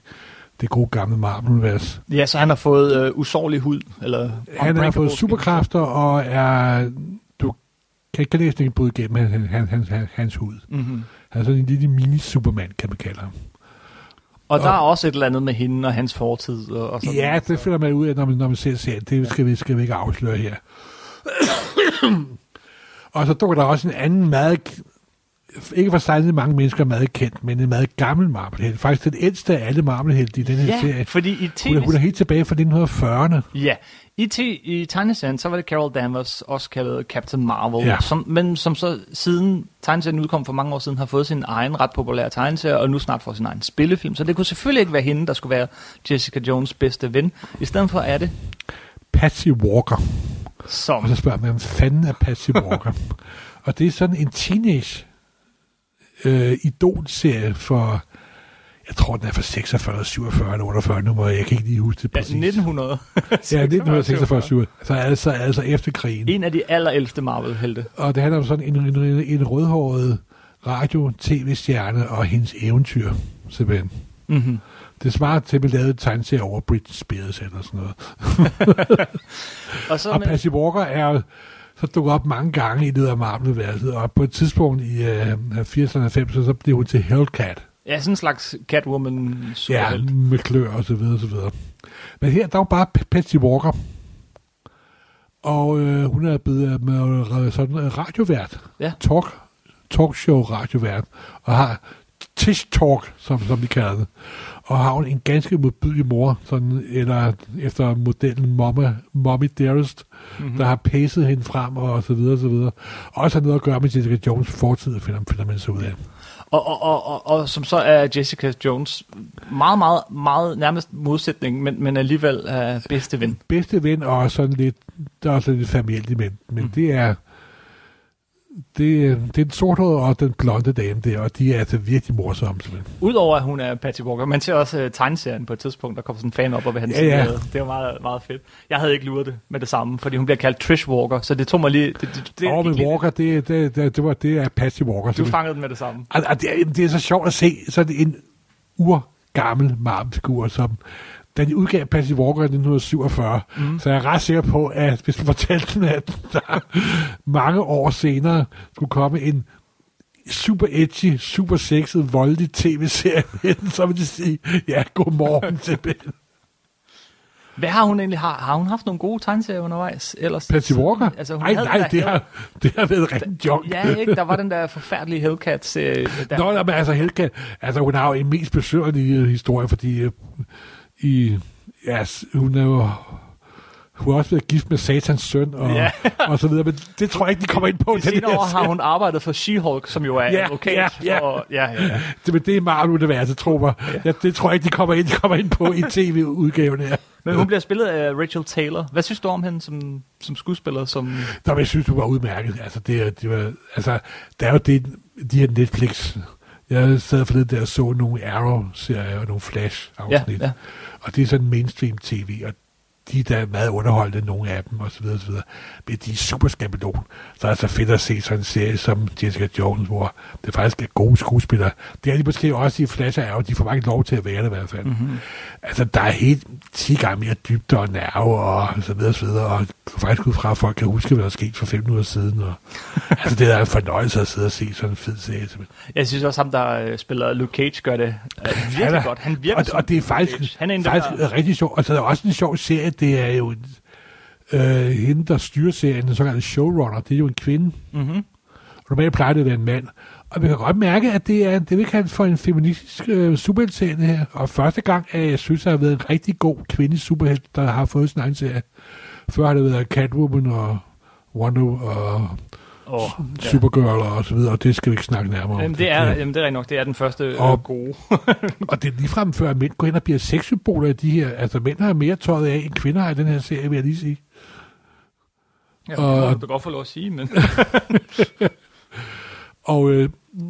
det gode gamle Marvel-univers. Ja, så han har fået øh, usårlig hud. Eller Han har fået superkræfter, og er... Du kan ikke næsten ikke bryde igennem han, han, han, han, hans hud. Mm-hmm. Han er sådan en lille mini-superman, kan man kalde ham. Og der er også et eller andet med hende og hans fortid. Og, og sådan Ja, det finder man ud af, når man, når man ser serien. Det skal vi, skal vi ikke afsløre her. og så dukker der også en anden meget, ikke for særlig mange mennesker meget kendt, men en meget gammel Marvel-helt. Faktisk den ældste af alle marvel i den her Ja, serie. fordi i Hun er, hun er tv... helt tilbage fra 1940'erne. Ja, i, t- i tegneserien, så var det Carol Danvers, også kaldet Captain Marvel, Ja. som, men som så siden tegneserien udkom for mange år siden, har fået sin egen ret populære tegneserie, og nu snart får sin egen spillefilm. Så det kunne selvfølgelig ikke være hende, der skulle være Jessica Jones' bedste ven. I stedet for er det Patsy Walker. som... Og så spørger man, hvem fanden er Patsy Walker? og det er sådan en teenage øh, idol-serie for, jeg tror, den er fra 46, 47 eller 48 nummer. Jeg kan ikke lige huske det Ja, præcis. 1900. Ja, 1946, 47. Så altså, altså efter krigen. En af de allerældste Marvel-helte. Og det handler om sådan en, en, en, rødhåret radio-tv-stjerne og hendes eventyr, simpelthen. Mm-hmm. Det svarer til, at vi lavede tegneserie over Britney Spears eller sådan noget. Og så Og Patsy Walker er så dukker op mange gange i det af Marvel-værelset, og på et tidspunkt i øh, 80'erne og 90'erne, så blev hun til Hellcat. ja, sådan en slags Catwoman Ja, med klør og så videre og så videre. Men her, der er jo bare Patsy Walker. Og øh, hun er blevet øh, med, øh, sådan en radiovært. Ja. Talk, talkshow radiovært. Og har Tish Talk, som, som vi kalder det. Og har en ganske modbydelig mor, sådan, eller efter modellen Mommy, Mommy Dearest, mm-hmm. der har pacet hende frem og så videre og så videre. Også har noget at gøre med Jessica Jones fortid, finder, finder man så ud af. Og, og, og, og, og som så er Jessica Jones meget, meget, meget nærmest modsætning, men, men alligevel er bedste ven. bedste ven, og sådan lidt, der er også lidt familie, men, men mm. det er, det, er- det er den sorthårede og den blonde dame der, og de er altså virkelig morsomme. simpelthen. Udover at hun er Patty Walker, man ser også uh, tegneserien på et tidspunkt, der kommer sådan en fan op og vil have Ja, ja. Det var meget, meget fedt. Jeg havde ikke luret det med det samme, fordi hun bliver kaldt Trish Walker, så det tog mig lige... Det, det, det, med lige- Walker, det, det, det, det, var, det er Patsy Walker. Du fangede den med det samme. Og, og det, er, det er så sjovt at se sådan en urgammel Marvel-figur, som da de udgav Patsy Walker i 1947, mm. så er jeg ret sikker på, at hvis du fortalte dem, at der mange år senere skulle komme en super edgy, super sexet, voldelig tv-serie, med den, så vil de sige, ja, godmorgen simpelthen. Hvad har hun egentlig? Har, har hun haft nogle gode tegneserier undervejs? Ellers, Patsy Walker? Altså, hun Ej, havde nej, det har, det har været rent junk. Ja, ikke? Der var den der forfærdelige Hellcat-serie. Der. Nå, nej, men altså, Helga, altså, hun har jo en mest besøgerlige historie, fordi øh, i, ja, hun er jo Hun har også været gift med satans søn, og, Ja. og så videre, men det tror jeg ikke, de kommer ind på. I senere år har hun arbejdet for She-Hulk, som jo er Ja, advokat. ja, ja. Og, ja, ja, ja. Det, men det er Marvel-universet, tror jeg. Ja. det tror jeg ikke, de kommer ind, de kommer ind på i tv-udgaven her. Men hun bliver spillet af Rachel Taylor. Hvad synes du om hende som, som skuespiller? Som... Nå, men jeg synes, du var udmærket. Altså, det, er- det var, altså, der er jo det, de her Netflix... Jeg sad for det der og så nogle Arrow-serier og nogle Ja, Flash-afsnit. ja. Og det er sådan mainstream-tv, og de der er meget underholdende, nogle af dem, og så videre, og så videre. Men de er super skabelon. Så er det så fedt at se sådan en serie som Jessica Jones, hvor det faktisk er gode skuespillere. Det er de måske også i Flash og Arrow, de får bare ikke lov til at være det i hvert fald. Mm-hmm. Altså, der er helt 10 gange mere dybde og nerve, og så videre, og så videre, og faktisk ud fra, at folk kan huske, hvad der er sket for fem minutter siden. Og, altså, det er en fornøjelse at sidde og se sådan en fed serie. Jeg synes også, ham der øh, spiller Luke Cage gør det øh, virkelig Han er- godt. Han virker og, og det er faktisk, Cage. Han er faktisk der, rigtig sjovt. Og så er der også en sjov serie, det er jo øh, hende, der styrer serien, den såkaldte showrunner, det er jo en kvinde. mm-hmm. Og normalt plejer det at være en mand. Og man kan godt mærke, at det er, det vil kalde for en feministisk øh, superheltserie her. Og første gang, at jeg synes, at har været en rigtig god kvindelig superhelt, der har fået sin egen serie. Før har det været Catwoman og Wonder og oh, ja. Supergirl og så videre, og det skal vi ikke snakke nærmere om. Jamen, det er, jamen, det er nok. Det er den første øh, Og- gode. Og det er ligefrem før, at mænd går ind og bliver sexsymboler i de her. Altså, mænd har mere tøjet af, end kvinder har i den her serie, vil jeg lige sige. Ja, og- det må du godt få lov at sige, men... Og øh,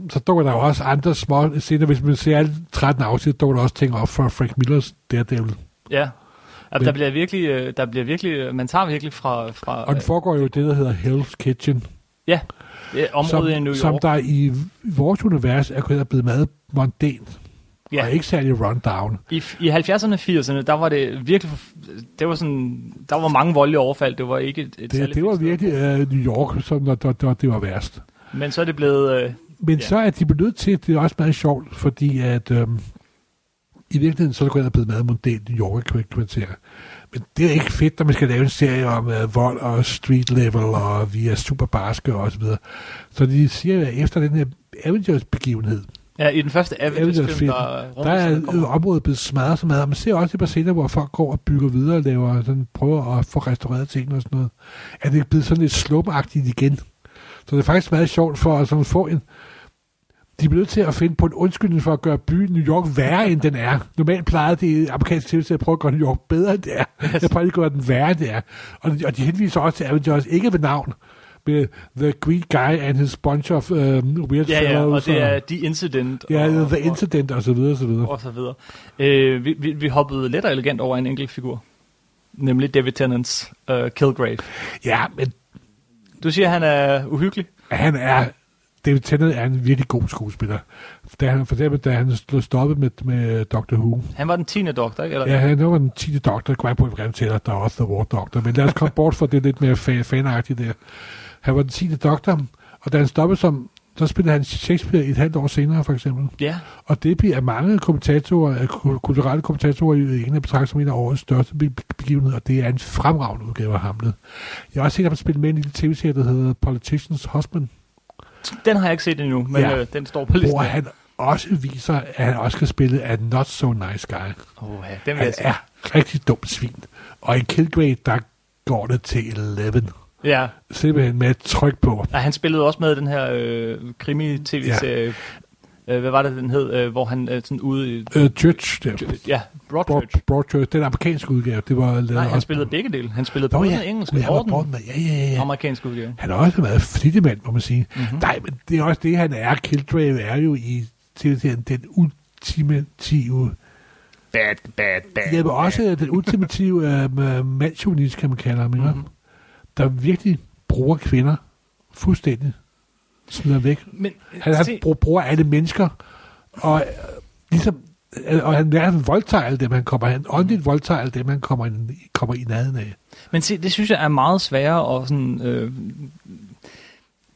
så dukker der jo også andre små scener. Hvis man ser alle 13 afsnit, dukker der også ting op fra Frank Millers Daredevil. ja. Altså, der bliver virkelig, øh, der bliver virkelig, øh, man tager virkelig fra, fra Og den foregår jo i det, der hedder Hell's Kitchen. Ja, øh, området som, i New York. som der i vores univers er blevet meget mondænt. Ja. ja. Og ikke særlig rundown. I, I 70'erne og 80'erne, der var det virkelig, det var sådan, der var mange voldelige overfald, det var ikke et, et Det, det var virkelig uh, New York, som der, der, der, det var værst. Men så er det blevet, øh, Men Ja. så er de blevet nødt til, det er også meget sjovt, fordi at øhm, i virkeligheden så er det blevet meget mondænt New York kvarter. Men det er ikke fedt, når man skal lave en serie om uh, vold og street level, og vi er super barske og så videre. Så de siger, at efter den her Avengers-begivenhed, ja, i den første Avengers-film, Avengers-film, der, der rumrejserne er kommer. øh, området blevet smadret så meget. Og man ser også et par scener, hvor folk går og bygger videre og laver, sådan, prøver at få restaureret ting og sådan noget. At det er blevet sådan lidt slumagtigt igen. Så det er faktisk meget sjovt for at sådan få en... De er nødt til at finde på en undskyldning for at gøre byen New York værre, end den er. Normalt plejer det amerikanske tv til at prøve at gøre New York bedre, end det er. Jeg prøver at gøre den værre, end det er. Og, de- og de henviser også til Avengers, ikke ved navn, med The Greek Guy and his bunch of um, weird Ja, ja, og det er The Incident. Ja, og, The Incident og så videre, og så videre. Og så videre. Øh, vi, vi, vi hoppede let og elegant over en enkelt figur. Nemlig David Tennants uh, Kilgrave. Ja, men Du siger, at han er uhyggelig. han er... David Tennant er en virkelig god skuespiller. Da han, for eksempel, da han stod stoppet med, med Doctor Who. Han var den 10. doktor, ikke? Eller? Ja, han var den 10. doktor. Det kunne jeg på, at der er også The War Doctor. Men lad os komme bort fra det lidt mere fa- fanagtigt der. Han var den 10. doktor, og da han stoppede som... Så spillede han Shakespeare et halvt år senere, for eksempel. ja. Og det bliver mange kommentatorer, ku- kulturelle kommentatorer i England betragtet som en af årets største be- begivenheder, og det er en fremragende udgave af Hamlet. Jeg har også set ham spille med i en lille tv-serie, der hedder Politician's Husband, Den har jeg ikke set endnu, men Ja. øh, den står på listen. hvor han også viser, at han også kan spille af not so nice guy. Oh, ja, den vil Han jeg se. er rigtig dumt svin. Og i Kilgrave, der går det til 11. Ja. Simpelthen med et tryk på. ja, han spillede også med den her øh, krimi-tv-serie. Ja. Øh, hvad var det, den hed? Øh, hvor han øh, sådan ude i... Uh, Church, der. Ja, Broadchurch. Broad, Broadchurch, den amerikanske udgave, det var Nej, han også- spillede begge dele. Han spillede både ja, han og var den Broad med. Ja, ja, ja. amerikanske udgave. Han er også meget flittig mand, må man sige. Mhm. Mm-hmm. Nej, men det er også det, han er. Killgrave er jo i tv-serien den ultimative... Bad, bad, bad. Ja, men også den ultimative uh, mandsjuvenist, kan man kalde ham, mm-hmm. Mhm. der virkelig bruger kvinder fuldstændig smider væk. Men, Han, han se, bruger, alle mennesker, og øh, ligesom øh, og han, han voldtager alle dem, han kommer han åndeligt voldtager alle dem, han kommer, kommer i nærheden af. men se, det synes jeg er meget sværere og sådan... Øh,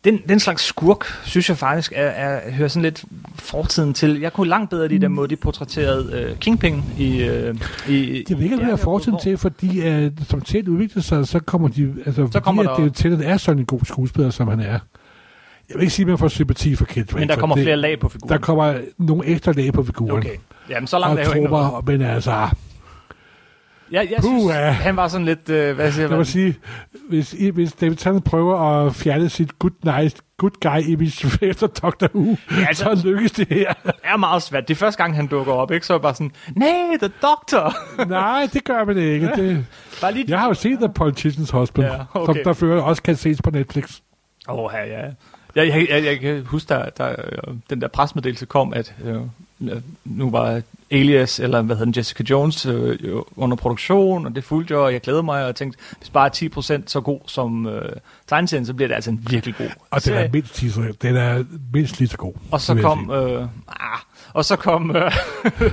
den, den slags skurk, synes jeg faktisk, er, er, hører sådan lidt fortiden til. Jeg kunne langt bedre lide den måde, de portrætterede øh, Kingpin i... Øh, i Det vil ikke være fortiden til, fordi uh, som tæt udvikler sig, så kommer de, altså, Så kommer der- at det, Tennant er sådan en god skuespiller, som han er. Jeg vil ikke sige, at man får sympati for Kid Men der kommer det, flere lag på figuren. Der kommer nogle ekstra lag på figuren. Okay. Jamen, så langt er jo ikke trupper, men altså... Jeg, jeg synes, Puha. han var sådan lidt, øh, hvad siger Jeg må man? sige, hvis, hvis David Tennant prøver at fjerne sit good, nice, good guy image efter Doctor Who, Ja, ja, altså- så lykkes det her. er meget svært. Det er første gang, han dukker op, ikke? Så er bare sådan, nej, the doctor. Nej, det gør man ikke. Det, bare lige... jeg har jo set The Politician's Husband, Ja, ja, okay. som der fører også kan ses på Netflix. Åh, oh, ja, ja. Jeg, jeg, jeg, jeg kan huske, der, der, øh, den der presmeddelelse kom, at øh, nu var Alias, eller hvad hedder den, Jessica Jones, øh, under produktion, og det fulgte jeg, og jeg glæder mig, og jeg tænkte, hvis bare er 10% så god som øh, tegneserien, så bliver det altså en virkelig god Og den er mindst lige så, den er mindst lige så god. Og så kom, øh, ah, og så kom, øh,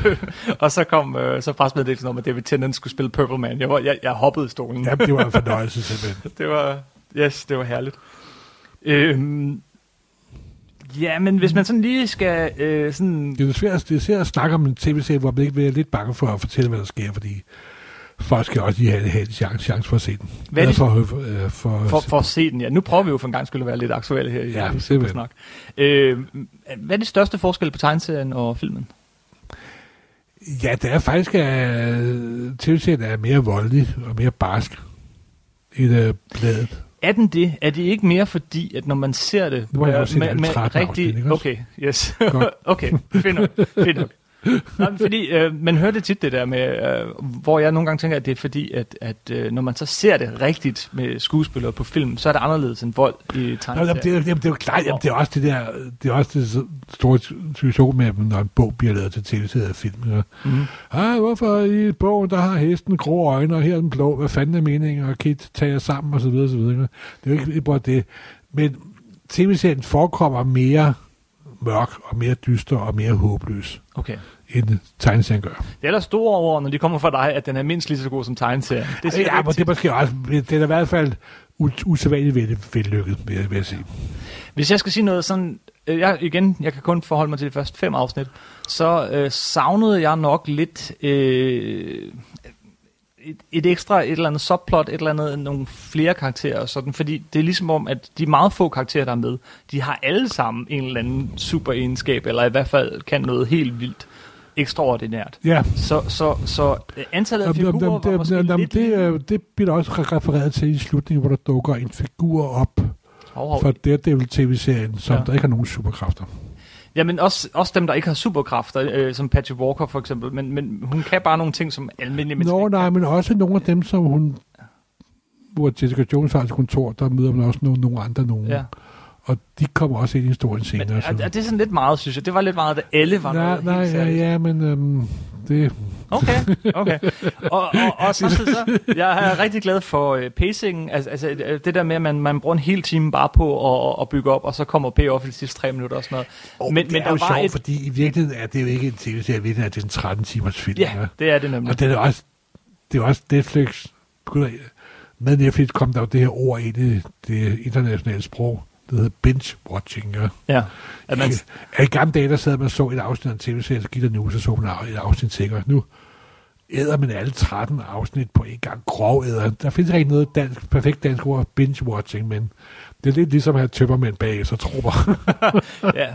og så kom øh, så presmeddelelsen om, at David Tennant skulle spille Purple Man. Jeg, var, jeg, jeg hoppede i stolen. Jamen, det var en fornøjelse simpelthen. Det var, yes, det var herligt. Øhm, ja, men hvis man sådan lige skal øh, sådan... Det er svært, det er svært at snakke om en tv-serie, hvor man ikke bliver lidt bange for at fortælle, hvad der sker, fordi folk skal også lige have, have en chance, chance for at se den. Hvad er Eller det- for, øh, for, For, for at se den, ja. Nu prøver vi jo for en gang skulle være lidt aktuelle her i, Ja, i. Supersnak. Øh, hvad er det største forskel på tegneserien og filmen? Ja, det er faktisk, at tv-serien er mere voldelig og mere barsk end øh, bladet. Er den det? Er det ikke mere fordi, at når man ser det Nu har jeg også set alle 13 afsnit, ikke også? Okay, yes. Okay, fedt nok. Fedt nok. Nå, men fordi øh, man hører det tit det der med, øh, hvor jeg nogle gange tænker, at det er fordi, at, at øh, når man så ser det rigtigt med skuespillere på film, så er det anderledes end vold i Nå, jamen, tegneserien. det, er- jamen, det er jo klart, jamen, det er også det der, det er også det store situation med, når en bog bliver lavet til og film. Ja. Mhm. Ah, hvorfor i bogen, der har hesten grå øjne, og her er den blå, hvad fanden er meningen, og Kit tager sammen, og så videre, og så videre. Det er jo ikke ikke bare det. Men tv-serien forekommer mere mørk, og mere dyster, og mere håbløs, Okay. end tegneserien gør. Det er der store over, når de kommer fra dig, at den er mindst lige så god som tegneserien. Det siger ja, men det er måske også, det er i hvert fald usædvanligt vel- vellykket, vil jeg, vil jeg sige. Hvis jeg skal sige noget sådan, øh, jeg, igen, jeg kan kun forholde mig til de første fem afsnit, så øh, savnede jeg nok lidt øh, et, et ekstra, et eller andet subplot, et eller andet, nogle flere karakterer og sådan, fordi det er ligesom om, at de meget få karakterer, der er med, de har alle sammen en eller anden super egenskab, eller i hvert fald kan noget helt vildt ekstraordinært. Ja, Så, så, så antallet af figurer jamen, var måske jamen, lidt... det, øh, det bliver også refereret til i slutningen, hvor der dukker en figur op Hov, hov. fra Daredevil TV-serien, som ja. der ikke har nogen superkræfter. Jamen også, også dem, der ikke har superkræfter, øh, som Patrick Walker for eksempel, men, men hun kan bare nogle ting, som almindelige mennesker Nå, nej, kan. men også nogle af dem, som hun hvor Jessica Jones har sit kontor, der møder man også nogle, nogle andre nogen. Ja. Og de kommer også ind i historien Men senere. er, så- er, det sådan lidt meget, synes jeg? Det var lidt meget, at alle var nej, noget nej, ja, ja, men øhm, det... Okay, okay. Og, og, og samtidig så, jeg er rigtig glad for uh, pacingen, altså, altså øh, det der med, at man, man bruger en hel time bare på at, at bygge op, og så kommer payoff i de sidste tre minutter og sådan noget. Oh, Men- det men er der jo var sjovt, et- fordi i virkeligheden er det jo ikke en tv-serie, virkelig er det en 13 timers film. Ja, det er det nemlig. Og det er også, det er også Netflix, med Netflix kom der jo det her ord ind i det internationale sprog, det hedder binge-watching. Ja. Ja, at man, I gamle dage, der sad man og så et afsnit af en tv-serie, så gik der nu, så så man et afsnit sikkert. Nu æder man alle 13 afsnit på en gang. Grov æder. Der findes ikke noget dansk, perfekt dansk ord, binge-watching, men det er lidt ligesom at have tømmermænd bag, så trupper. ja.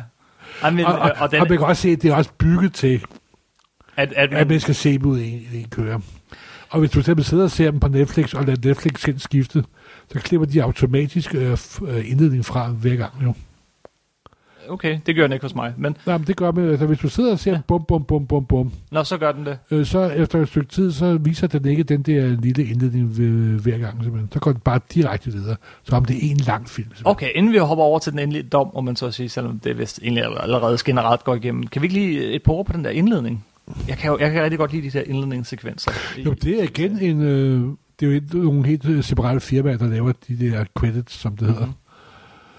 Ej, men, og, og, og, den, og man kan også se, at det er også bygget til, at, at, at man skal se dem ud i, i en køre. Og hvis du simpelthen sidder og ser dem på Netflix, og lader Netflix skifte, så klipper de automatisk øh, øh, indledning fra hver gang. Jo. okay, det gør den ikke hos mig, men Nej, men det gør man, altså hvis du sidder og ser Ja. bum, bum, bum, bum, bum, nå, så gør den det. øh, så efter et stykke tid, så viser den ikke den der lille indledning ved, hver gang. Simpelthen. Så går den bare direkte videre, som om det er en lang film. simpelthen. Okay, inden vi hopper over til den endelige dom, om man så at sige, selvom det vist egentlig allerede generelt går igennem, kan vi ikke lige et par ord på den der indledning? Jeg kan jo jeg kan rigtig godt lide de der indledningssekvenser. Jo, det er igen en... Øh, det er jo ikke nogle helt øh, separate firmaer, der laver de der credits, som det hedder. Mhm.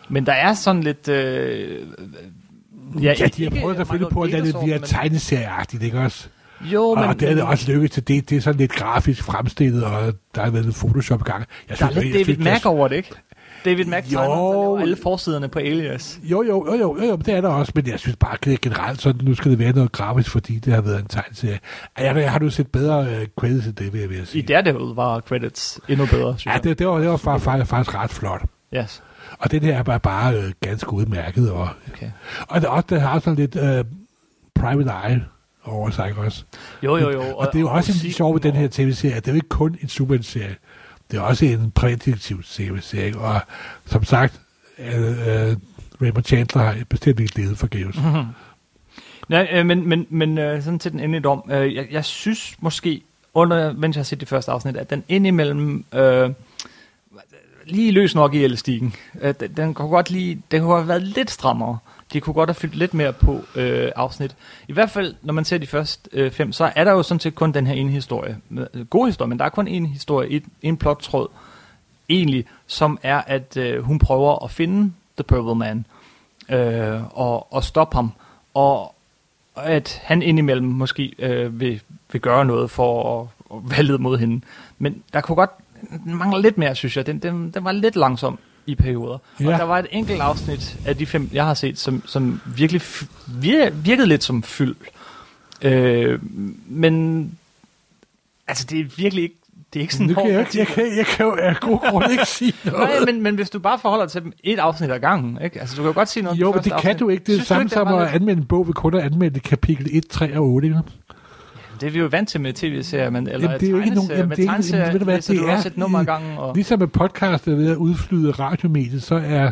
Men der er sådan lidt... Øh, Ja, ja de har prøvet at finde på at det Peterson, tegneserieagtigt, ikke også? Jo, Og, men, og det er det også lykkedes til. Det, det er sådan lidt grafisk fremstillet, og der er været lidt Photoshop gang. Jeg der er synes, lidt David synes, det Mack over det, ikke? David Mack Jo. alle forsiderne på Alias. Jo, jo, jo, jo, jo, jo, det er der også, men jeg synes bare er generelt sådan, nu skal det være noget grafisk, fordi det har været en tegneserie. Jeg, jeg har du set bedre uh, credits end det, vil jeg, vil jeg I sige. Daredevil var credits endnu bedre, synes Ja, jeg. det, det, var, det var faktisk, faktisk, ret flot. Yes. Og det der er bare, bare øh, ganske udmærket. Og, Okay. og det, også, det har sådan lidt øh, private eye over sig, også? Jo, jo, jo. Og, det er jo også en sjov ved den her tv-serie, det er jo ikke kun en Superman-serie. Det er også en prædiktiv serie, og som sagt, øh, øh, Raymond Chandler har bestemt ikke levet forgæves. Mm-hmm. Nej, øh, men, men, men øh, sådan til den endelige dom. Øh, jeg, jeg synes måske, under, mens jeg har set det første afsnit, at den indimellem øh, lige løs nok i elastikken. Øh, den, den kunne godt lige, den kunne have været lidt strammere. De kunne godt have fyldt lidt mere på øh, afsnit. I hvert fald, når man ser de første øh, fem, så er der jo sådan set kun den her ene historie. Øh, God historie, men der er kun en historie, et, en plottråd, egentlig, som er, at øh, hun prøver at finde The Purple Man øh, og, og stoppe ham. Og at han indimellem måske øh, vil, vil gøre noget for at, at valget mod hende. Men der kunne godt mangle lidt mere, synes jeg. Den, den, den var lidt langsom i perioder. Ja. Og der var et enkelt afsnit af de fem, jeg har set, som, som virkelig vir, virkede lidt som fyld. Øh, men altså, det er virkelig ikke det er ikke sådan nu kan jeg, jeg, jeg, kan, jeg kan jo af god grund ikke sige noget. Nej, men, men hvis du bare forholder til dem et afsnit ad gangen, ikke? Altså, du kan jo godt sige noget Jo, men det afsnit. kan du ikke. Det er samme som at anmelde en bog, vi kun har anmeldt kapitel 1, 3 og 8. Ikke? Det er vi jo vant til med tv-serier, men, eller jamen, det er jo ikke nogen, jamen, det er ikke, jamen, ved du hvad, det er, et nummer gangen. Og... Ligesom med podcast er ved at udflyde radiomediet, så er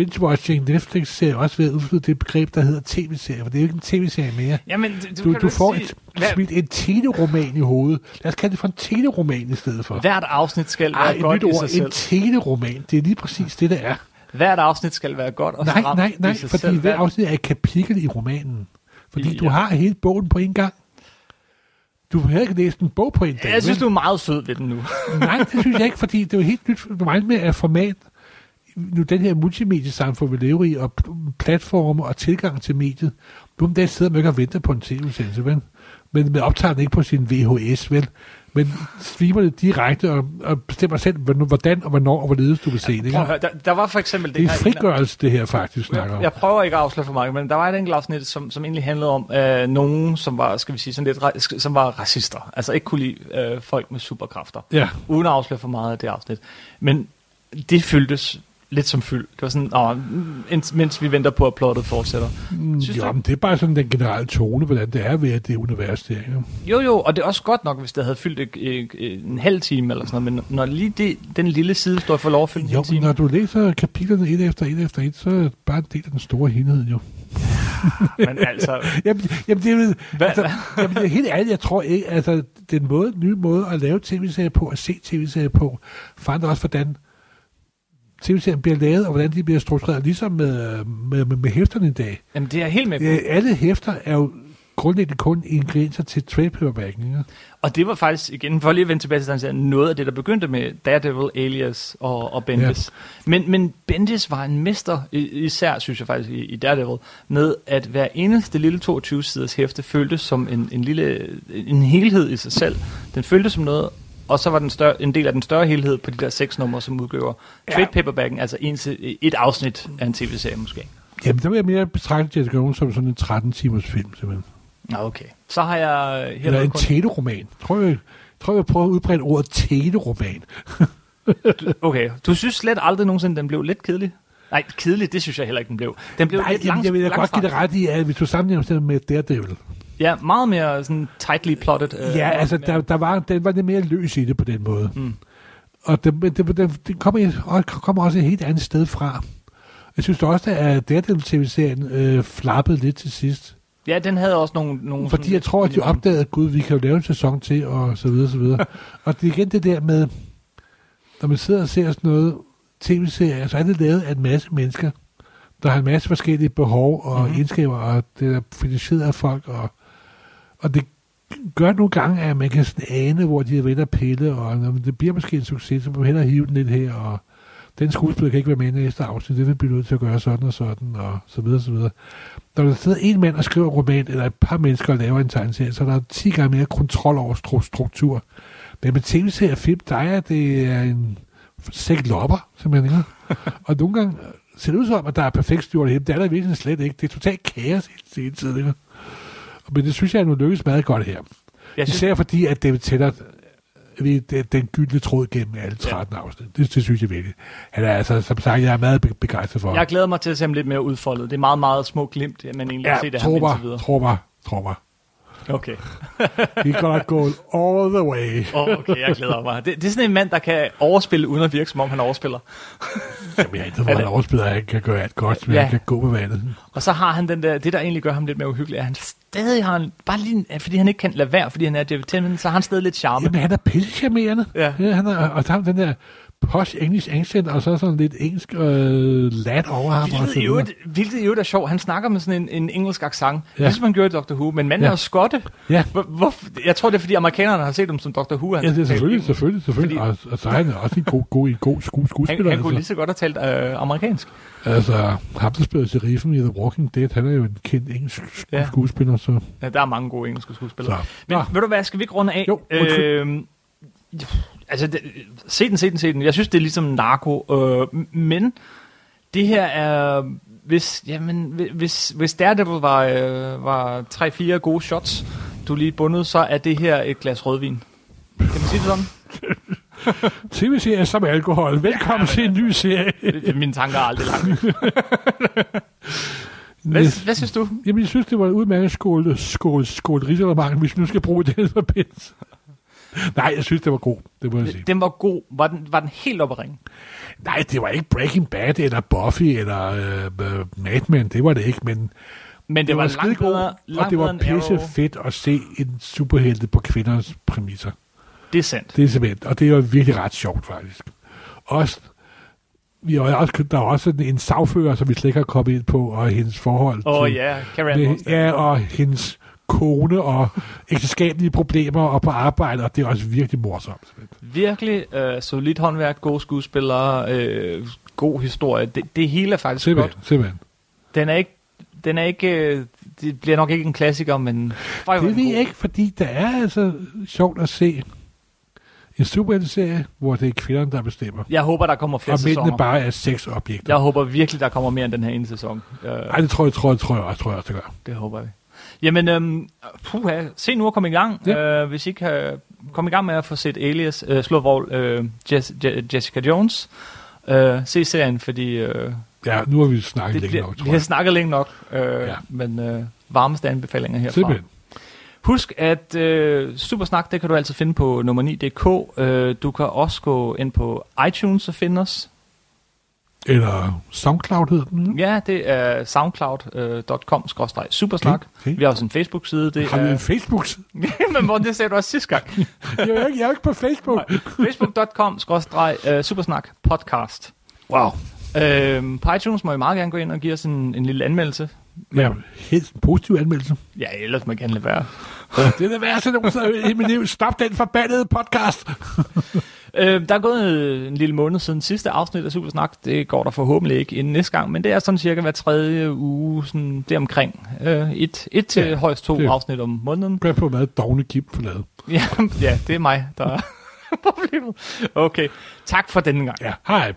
binge-watching Netflix-serie også ved at udflyde det begreb, der hedder tv-serie, for det er jo ikke en tv-serie mere. Jamen, du, du, du får sige, et, smidt en teleroman i hovedet. Lad os kalde det for en teleroman i stedet for. Hvert afsnit skal Ej, være godt ord, i sig en teleroman. Det er lige præcis det, der er. Hvert afsnit skal være godt og Nej, nej, nej, fordi hvert afsnit er et kapitel i romanen. Fordi ja. du har hele bogen på en gang. Du har ikke læst en bog på en dag. Jeg synes, du er meget sød ved den nu. Nej, det synes jeg ikke, fordi det er jo helt nyt for mig med at format. Nu den her multimediesamfund, vi lever i, og platforme og tilgang til mediet. Nu om dagen sidder man ikke og venter på en tv-udsendelse, vel? Men man optager den ikke på sin VHS, vel? men streamer det direkte og, og bestemmer selv, hvordan og hvornår og hvorledes du vil se det. Ikke? Høre, der, der var for eksempel... Det, det er frigørelse, det her faktisk snakker om. Jeg prøver ikke at afsløre for meget, men der var et enkelt afsnit, som, som egentlig handlede om øh, nogen, som var, skal vi sige, sådan lidt, som var racister. Altså ikke kunne lide øh, folk med superkræfter. Ja. Uden at afsløre for meget af det afsnit. Men det føltes lidt som fyld. Det var sådan, åh, mens vi venter på, at plottet fortsætter. Mm, Synes jo, du? men det er bare sådan den generelle tone, hvordan det er ved, at det univers der. Ja. Jo, jo, og det er også godt nok, hvis det havde fyldt et, et, et, en halv time eller sådan noget, men når lige det, den lille side står for lov at fylde jo, en time. når du læser kapitlerne et efter et efter et, så er det bare en del af den store helhed, jo. men altså... jamen, jamen, det er, Hva? altså, jamen, det er helt ærligt, jeg tror ikke, altså, den måde, nye måde at lave tv-serier på, at se tv-serier på, forandrer også, hvordan tv-serien bliver lavet, og hvordan de bliver struktureret, ligesom med, med, med, med hæfterne i dag. Jamen, det er helt med på. Alle hæfter er jo grundlæggende kun ingredienser til trade paperbacken. Ja? Og det var faktisk, igen, for lige at vende tilbage til den noget af det, der begyndte med Daredevil, Alias og, og Bendis. Ja. Men, men Bendis var en mester, især synes jeg faktisk i, i Daredevil, med at hver eneste lille 22-siders hæfte føltes som en, en lille en helhed i sig selv. Den føltes som noget og så var den større, en del af den større helhed på de der seks numre, som udgør ja. trade paperbacken, altså en, et afsnit af en tv-serie måske. Jamen, der vil jeg mere betragte Jessica Jones som sådan en 13-timers film, simpelthen. Ja, okay. Så har jeg... Eller en kun... teleroman. Tror jeg, tror jeg prøver at udbrede ordet teleroman. okay, du synes slet aldrig nogensinde, den blev lidt kedelig? Nej, kedelig, det synes jeg heller ikke, den blev. Den blev Nej, lidt langs, jeg vil godt give det ret i, at hvis du sammenligner den med Daredevil, Ja, meget mere sådan tightly plotted. Øh, ja, altså der, der var, den var lidt mere løs i det på den måde. Mm. Og det, det, det, det kommer, kommer også et helt andet sted fra. Jeg synes også, at Daredevil tv-serien øh, flappede lidt til sidst. Ja, den havde også nogle... nogle Fordi jeg tror, at de opdagede, at gud, vi kan jo lave en sæson til, og så videre, så videre. og det er igen det der med, når man sidder og ser sådan noget tv-serier, så er det lavet af en masse mennesker, der har en masse forskellige behov og mm-hmm. egenskaber, og det er finansieret af folk, og og det gør nogle gange, at man kan sådan ane, hvor de er ved at pille, og når det bliver måske en succes, så må man hellere hive den lidt her, og den skuespiller kan ikke være med i næste afsnit, det vil blive nødt til at gøre sådan og sådan, og så videre, så videre. Når der sidder en mand og skriver en roman, eller et par mennesker og laver en tegneserie, så er der 10 gange mere kontrol over struktur. Men med tv-serier og film, der er det er en sæk lopper, simpelthen. Ikke? og nogle gange ser det ud som, at der er perfekt styrt det Det er der virkelig slet ikke. Det er totalt kaos hele tiden. Ikke? Men det synes jeg nu lykkes meget godt her. Jeg synes, Især fordi, at David Tennant øh, den gyldne tråd gennem alle 13 ja. afsnit. Det, det synes jeg virkelig. Han er altså, som sagt, jeg er meget begejstret for Jeg glæder mig til at se ham lidt mere udfoldet. Det er meget, meget små glimt, men egentlig ja, se det tror mig, tror mig, tror mig. Okay. He's gonna go all the way. Oh, okay, jeg glæder mig. Det, det er sådan en mand, der kan overspille, uden at virke, som om han overspiller. Jamen, jeg ved, han overspiller, han kan gøre alt godt, men Ja. han kan gå på vandet. Og så har han den der, det der egentlig gør ham lidt mere uhyggelig, er, at han stadig har en, bare lige, fordi han ikke kan lade være, fordi han er David Tennant, så har han stadig lidt charme. Jamen, han er pissecharmerende. Ja. han er, og han den der posh engelsk accent, og så sådan lidt engelsk øh, lat over ham. Hvilket i øvrigt, hvilket i øvrigt er sjovt. Han snakker med sådan en, en engelsk accent, ja. Ja. ligesom man gjorde i Doctor Who, men manden Ja. er skotte. Ja. Hvor, hvor, jeg tror, det er, fordi amerikanerne har set ham som Doctor Who. Han Ja, det er selvfølgelig, selvfølgelig, selvfølgelig. Fordi- Og, og, så er han også en god, god, en god sku, Han, skuespiller. han kunne lige altså. så godt have talt øh, amerikansk. altså, ham, der spiller Sheriffen i The Walking Dead, han er jo en kendt engelsk sk- Ja. skuespiller, så... Ja, der er mange gode engelske skuespillere. så. Men Nå, ved du hvad, skal vi ikke runde af? Jo, undskyld. øhm, altså, det, se den, se den, se den. Jeg synes, det er ligesom narko. Øh, men det her er... Hvis, jamen, hvi- hvis, hvis Daredevil var, øh, var 3-4 gode shots, du lige bundet, så er det her et glas rødvin. Kan man sige det sådan? tv-serie som alkohol. Velkommen til en ny serie. Mine tanker er aldrig lange. Hvad, hvad synes du? Jamen, jeg synes, det var en udmærket skål, skål, skål hvis vi nu skal bruge den forbindelse. Nej, jeg synes, det var god, det må jeg sige. Den var god. Var den, var den helt oppe at ringe? Nej, det var ikke Breaking Bad, eller Buffy, eller øh, øh, Mad Men, det var det ikke, men Men det, det var, var langt bedre, langt og det var pisse fedt at se en superhelte på kvinders præmisser. Det er sandt. Det er simpelthen, og det jo virkelig ret sjovt, faktisk. Også, vi har også, der er også sådan en sagfører, som vi slet ikke har kommet ind på, og hendes forhold Åh oh, ja, Carrie Ann med, ja, og hendes kone, og ægteskabelige problemer, og på arbejde, og det er også virkelig morsomt. Virkelig øh, solidt håndværk, gode skuespillere, øh, god historie. Det, det hele er faktisk Simpelthen, godt. simpelthen. Den er ikke, den er ikke, øh, det bliver nok ikke en klassiker, men fej, er Det ved jeg ikke, fordi det er altså sjovt at se en superhelteserie, hvor det er kvinderne, der bestemmer. Jeg håber, der kommer flere Og sæsoner. bare er sexobjekter. Jeg håber virkelig, der kommer mere end den her ene sæson. Øh, Ej, det tror jeg, tror jeg, tror jeg, også, tror jeg også, det gør. det håber vi. Jamen, øhm, puha, se nu at komme i gang. Ja. Øh, hvis I kan komme i gang med at få set Alias, øh, slå vold, øh, Jess, Je- Jessica Jones, øh, se serien, fordi øh, Ja, nu har vi snakket det længe nok, vi tror har jeg. snakket længe nok, øh. Ja. men øh, varmeste anbefalinger herfra. Simpelthen. Husk, at øh, Supersnak, det kan du altid finde på nummer 9.dk. Øh, du kan også gå ind på iTunes og finde os. Eller SoundCloud hedder den. Ja, det er soundcloud.com-supersnak. Okay. Vi har også en Facebook-side. Det Har vi er, en Facebook-side? men hvor det sagde du også sidste gang. jeg, er ikke, jeg er ikke på Facebook. Facebook.com-supersnak podcast. Wow. Øhm, på iTunes må I meget gerne gå ind og give os en, en lille anmeldelse. Ja, helt en positiv anmeldelse. Ja, ellers må gerne lade være. det er det værste, nogensinde i mit liv. Stop den forbandede podcast. Øh, der er gået en lille måned siden sidste afsnit af Supersnak. Det går der forhåbentlig ikke inden næste gang, men det er sådan cirka hver tredje uge, sådan det omkring. Øh, et, et til Ja, højst to det- afsnit om måneden. Gør på, hvad dogne Kim får lavet. Ja, ja, det er mig, der er problemet. Okay, tak for denne gang. Ja, hej.